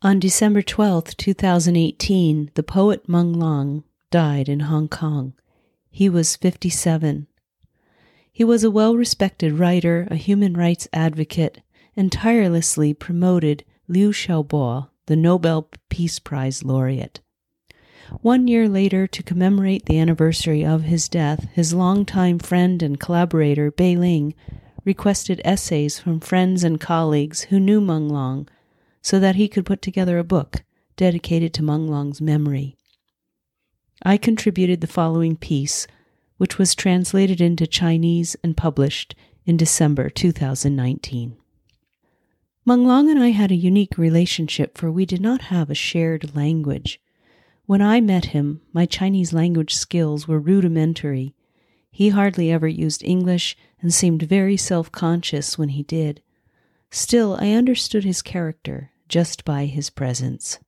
On December 12, 2018, the poet Meng Lang died in Hong Kong. He was 57. He was a well respected writer, a human rights advocate, and tirelessly promoted Liu Xiaobo, the Nobel Peace Prize laureate. One year later, to commemorate the anniversary of his death, his longtime friend and collaborator, Bei Ling, requested essays from friends and colleagues who knew Meng Lang so that he could put together a book dedicated to Meng Lang's memory. I contributed the following piece, which was translated into Chinese and published in December 2019. Meng Lang and I had a unique relationship, for we did not have a shared language. When I met him, my Chinese language skills were rudimentary. He hardly ever used English and seemed very self conscious when he did. Still, I understood his character just by his presence.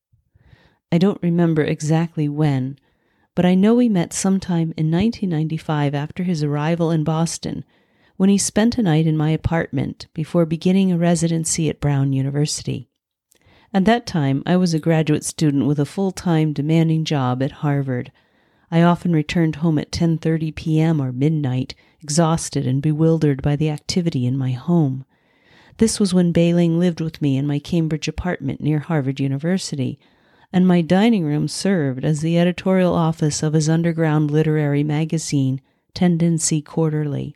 I don't remember exactly when, but I know we met sometime in 1995 after his arrival in Boston, when he spent a night in my apartment before beginning a residency at Brown University. At that time, I was a graduate student with a full-time demanding job at Harvard. I often returned home at 10:30 p.m. or midnight, exhausted and bewildered by the activity in my home. This was when Bei Ling lived with me in my Cambridge apartment near Harvard University, and my dining room served as the editorial office of his underground literary magazine, Tendency Quarterly.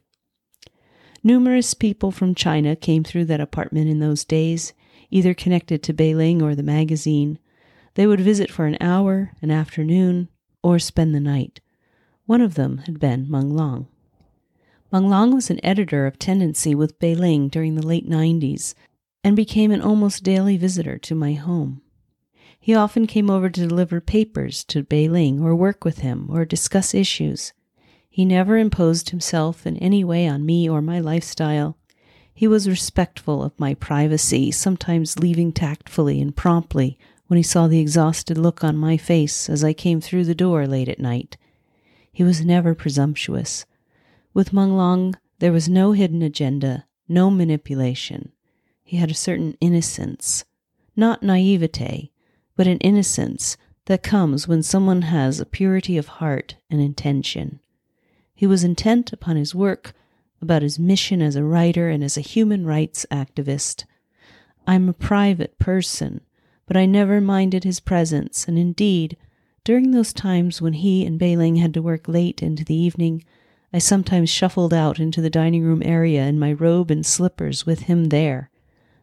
Numerous people from China came through that apartment in those days, either connected to Bei Ling or the magazine. They would visit for an hour, an afternoon, or spend the night. One of them had been Meng Lang. Meng was an editor of Tendency with Bei Ling during the late 90s and became an almost daily visitor to my home. He often came over to deliver papers to Bei Ling or work with him or discuss issues. He never imposed himself in any way on me or my lifestyle. He was respectful of my privacy, sometimes leaving tactfully and promptly when he saw the exhausted look on my face as I came through the door late at night. He was never presumptuous. With Meng Lang, there was no hidden agenda, no manipulation. He had a certain innocence, not naivete, but an innocence that comes when someone has a purity of heart and intention. He was intent upon his work, about his mission as a writer and as a human rights activist. I'm a private person, but I never minded his presence, and indeed, during those times when he and Bei Ling had to work late into the evening, I sometimes shuffled out into the dining room area in my robe and slippers with him there,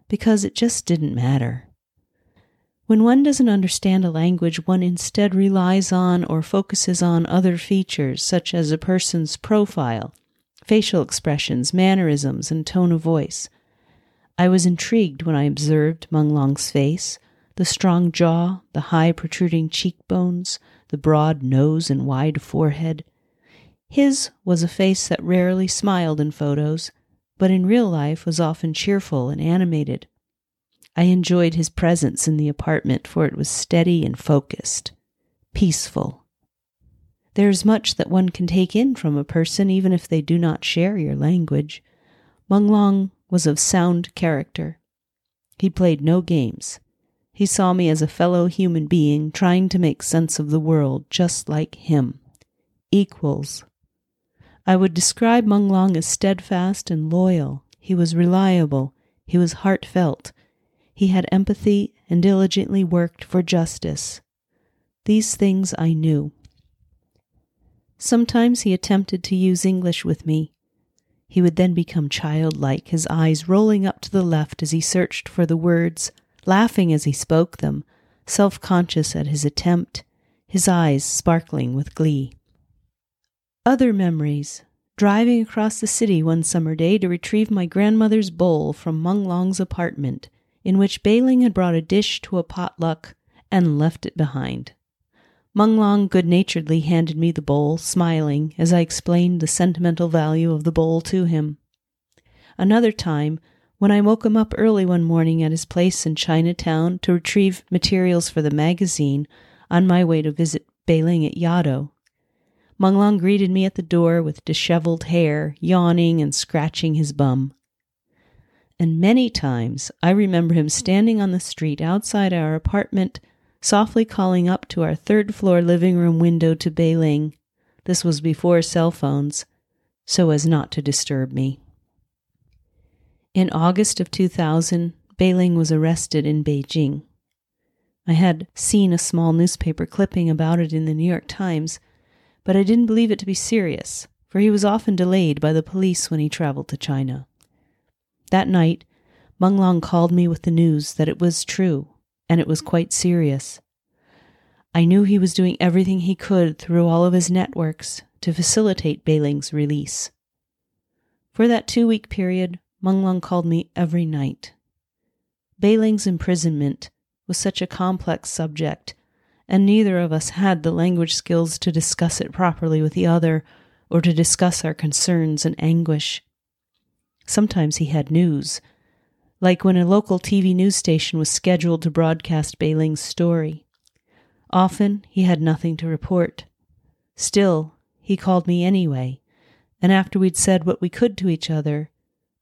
because it just didn't matter. When one doesn't understand a language, one instead relies on or focuses on other features, such as a person's profile, facial expressions, mannerisms, and tone of voice. I was intrigued when I observed Meng Lang's face, the strong jaw, the high protruding cheekbones, the broad nose and wide forehead, his was a face that rarely smiled in photos, but in real life was often cheerful and animated. I enjoyed his presence in the apartment, for it was steady and focused, peaceful. There is much that one can take in from a person, even if they do not share your language. Meng Lang was of sound character. He played no games. He saw me as a fellow human being trying to make sense of the world just like him. Equals. I would describe Meng Lang as steadfast and loyal. He was reliable. He was heartfelt. He had empathy and diligently worked for justice. These things I knew. Sometimes he attempted to use English with me. He would then become childlike, his eyes rolling up to the left as he searched for the words, laughing as he spoke them, self conscious at his attempt, his eyes sparkling with glee. Other memories. Driving across the city one summer day to retrieve my grandmother's bowl from Meng Lang's apartment, in which Bei Ling had brought a dish to a potluck and left it behind. Meng Lang good naturedly handed me the bowl, smiling as I explained the sentimental value of the bowl to him. Another time, when I woke him up early one morning at his place in Chinatown to retrieve materials for the magazine on my way to visit Bei Ling at Yaddo, Meng Lang greeted me at the door with disheveled hair, yawning and scratching his bum. and many times I remember him standing on the street outside our apartment, softly calling up to our third floor living room window to Beiling. This was before cell phones, so as not to disturb me. In August of 2000, Beiling was arrested in Beijing. I had seen a small newspaper clipping about it in the New York Times, but I didn't believe it to be serious, for he was often delayed by the police when he traveled to China. That night, Meng Lang called me with the news that it was true, and it was quite serious. I knew he was doing everything he could through all of his networks to facilitate Beiling's release. For that two week period, Meng Lang called me every night. Beiling's imprisonment was such a complex subject, and neither of us had the language skills to discuss it properly with the other or to discuss our concerns and anguish. Sometimes he had news, like when a local TV news station was scheduled to broadcast Beiling's story. Often he had nothing to report. Still, he called me anyway, and after we'd said what we could to each other,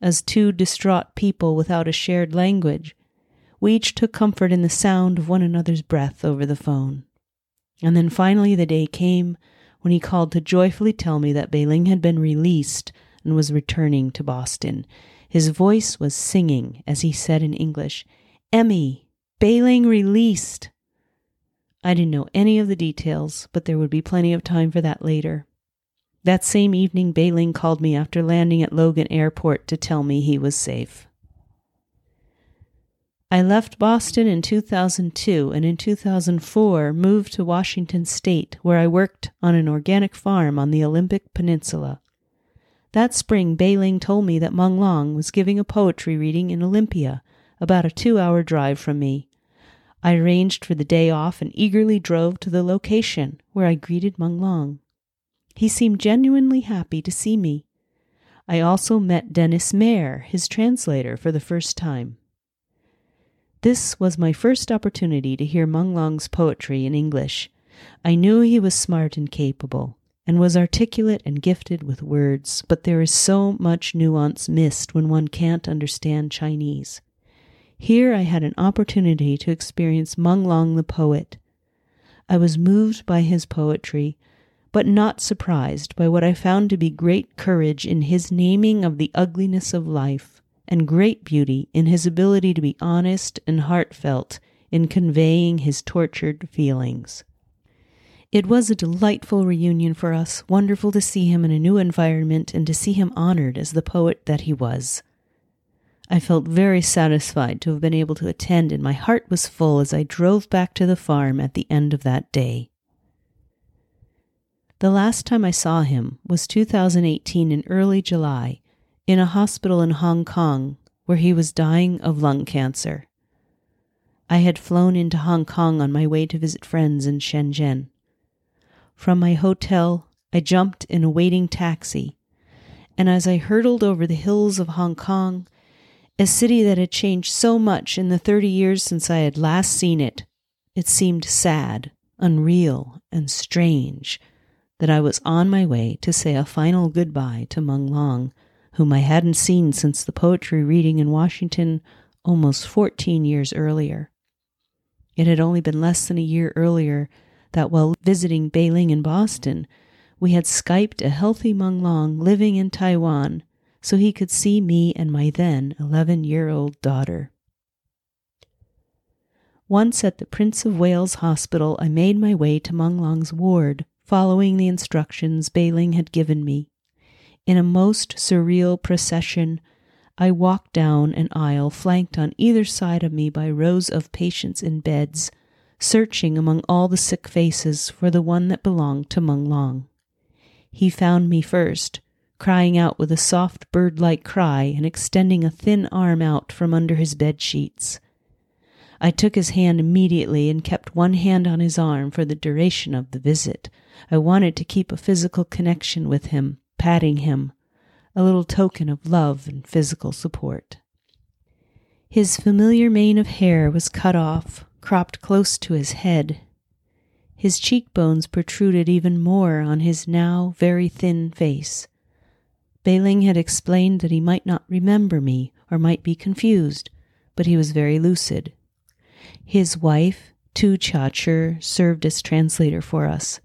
as two distraught people without a shared language, we each took comfort in the sound of one another's breath over the phone. And then finally the day came when he called to joyfully tell me that Beiling had been released and was returning to Boston. His voice was singing as he said in English, Emmy, Beiling released. I didn't know any of the details, but there would be plenty of time for that later. That same evening, Beiling called me after landing at Logan Airport to tell me he was safe. I left Boston in 2002 and in 2004 moved to Washington State, where I worked on an organic farm on the Olympic Peninsula. That spring, Beiling told me that Meng Lang was giving a poetry reading in Olympia, about a two hour drive from me. I arranged for the day off and eagerly drove to the location, where I greeted Meng Lang. He seemed genuinely happy to see me. I also met Denis Mair, his translator, for the first time. This was my first opportunity to hear Meng Lang's poetry in English. I knew he was smart and capable, and was articulate and gifted with words, but there is so much nuance missed when one can't understand Chinese. Here I had an opportunity to experience Meng Lang the poet. I was moved by his poetry, but not surprised by what I found to be great courage in his naming of the ugliness of life and great beauty in his ability to be honest and heartfelt in conveying his tortured feelings. It was a delightful reunion for us, wonderful to see him in a new environment and to see him honored as the poet that he was. I felt very satisfied to have been able to attend, and my heart was full as I drove back to the farm at the end of that day. The last time I saw him was 2018 in early July in a hospital in Hong Kong where he was dying of lung cancer. I had flown into Hong Kong on my way to visit friends in Shenzhen. From my hotel, I jumped in a waiting taxi, and as I hurtled over the hills of Hong Kong, a city that had changed so much in the 30 years since I had last seen it, it seemed sad, unreal, and strange that I was on my way to say a final goodbye to Meng Lang whom I hadn't seen since the poetry reading in Washington almost 14 years earlier. It had only been less than a year earlier that while visiting Beiling in Boston, we had Skyped a healthy Meng Lang living in Taiwan so he could see me and my then 11 year old daughter. Once at the Prince of Wales Hospital, I made my way to Meng Lang's ward, following the instructions Beiling had given me. In a most surreal procession, I walked down an aisle flanked on either side of me by rows of patients in beds, searching among all the sick faces for the one that belonged to Meng Lang. He found me first, crying out with a soft bird like cry and extending a thin arm out from under his bed sheets. I took his hand immediately and kept one hand on his arm for the duration of the visit. I wanted to keep a physical connection with him, patting him, a little token of love and physical support. His familiar mane of hair was cut off, cropped close to his head. His cheekbones protruded even more on his now very thin face. Beiling had explained that he might not remember me or might be confused, but he was very lucid. His wife, Tu Cha served as translator for us.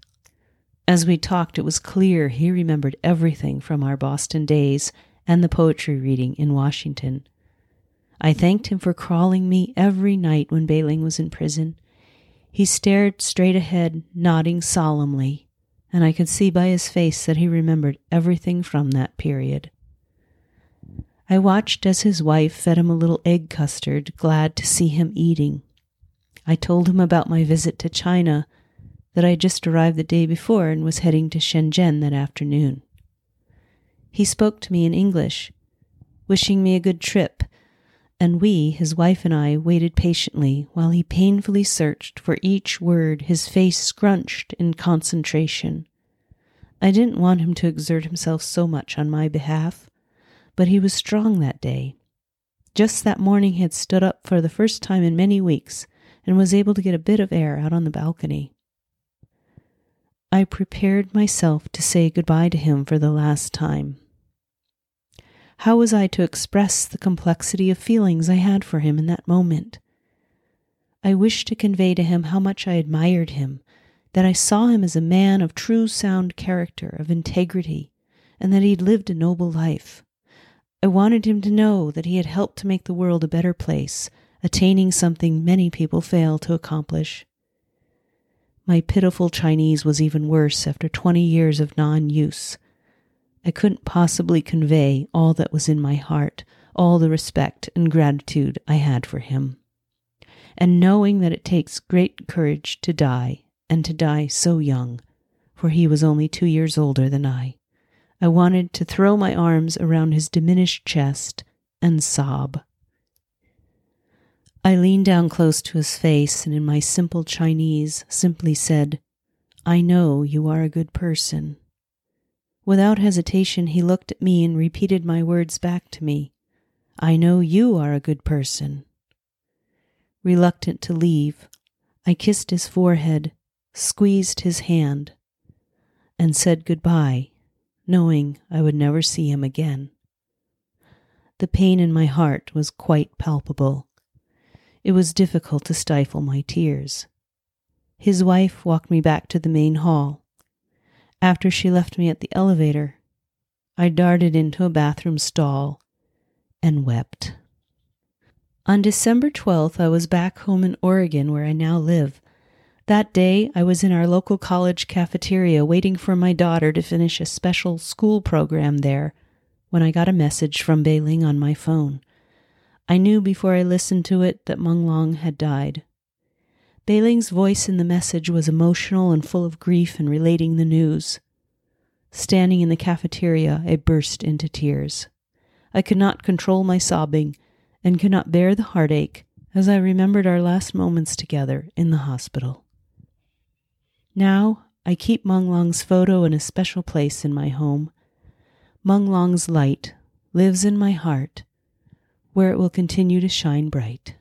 As we talked, it was clear he remembered everything from our Boston days and the poetry reading in Washington. I thanked him for crawling me every night when Beiling was in prison. He stared straight ahead, nodding solemnly, and I could see by his face that he remembered everything from that period. I watched as his wife fed him a little egg custard, glad to see him eating. I told him about my visit to China, that I had just arrived the day before and was heading to Shenzhen that afternoon. He spoke to me in English, wishing me a good trip and we, his wife and I, waited patiently while he painfully searched for each word, his face scrunched in concentration. I didn't want him to exert himself so much on my behalf, but he was strong that day. Just that morning he had stood up for the first time in many weeks and was able to get a bit of air out on the balcony. I prepared myself to say goodbye to him for the last time. How was I to express the complexity of feelings I had for him in that moment? I wished to convey to him how much I admired him, that I saw him as a man of true sound character, of integrity, and that he had lived a noble life. I wanted him to know that he had helped to make the world a better place, attaining something many people fail to accomplish. My pitiful Chinese was even worse after twenty years of non use. I couldn't possibly convey all that was in my heart, all the respect and gratitude I had for him. And knowing that it takes great courage to die, and to die so young, for he was only two years older than I, I wanted to throw my arms around his diminished chest and sob. I leaned down close to his face and in my simple Chinese simply said, I know you are a good person. Without hesitation, he looked at me and repeated my words back to me. I know you are a good person. Reluctant to leave, I kissed his forehead, squeezed his hand, and said goodbye, knowing I would never see him again. The pain in my heart was quite palpable. It was difficult to stifle my tears. His wife walked me back to the main hall. After she left me at the elevator, I darted into a bathroom stall and wept. On December 12th, I was back home in Oregon, where I now live. That day, I was in our local college cafeteria waiting for my daughter to finish a special school program there when I got a message from Beiling on my phone. I knew before I listened to it that Meng Lang had died. Beiling's voice in the message was emotional and full of grief in relating the news. Standing in the cafeteria, I burst into tears. I could not control my sobbing and could not bear the heartache as I remembered our last moments together in the hospital. Now I keep Meng Lang's photo in a special place in my home. Meng Lang's light lives in my heart, where it will continue to shine bright.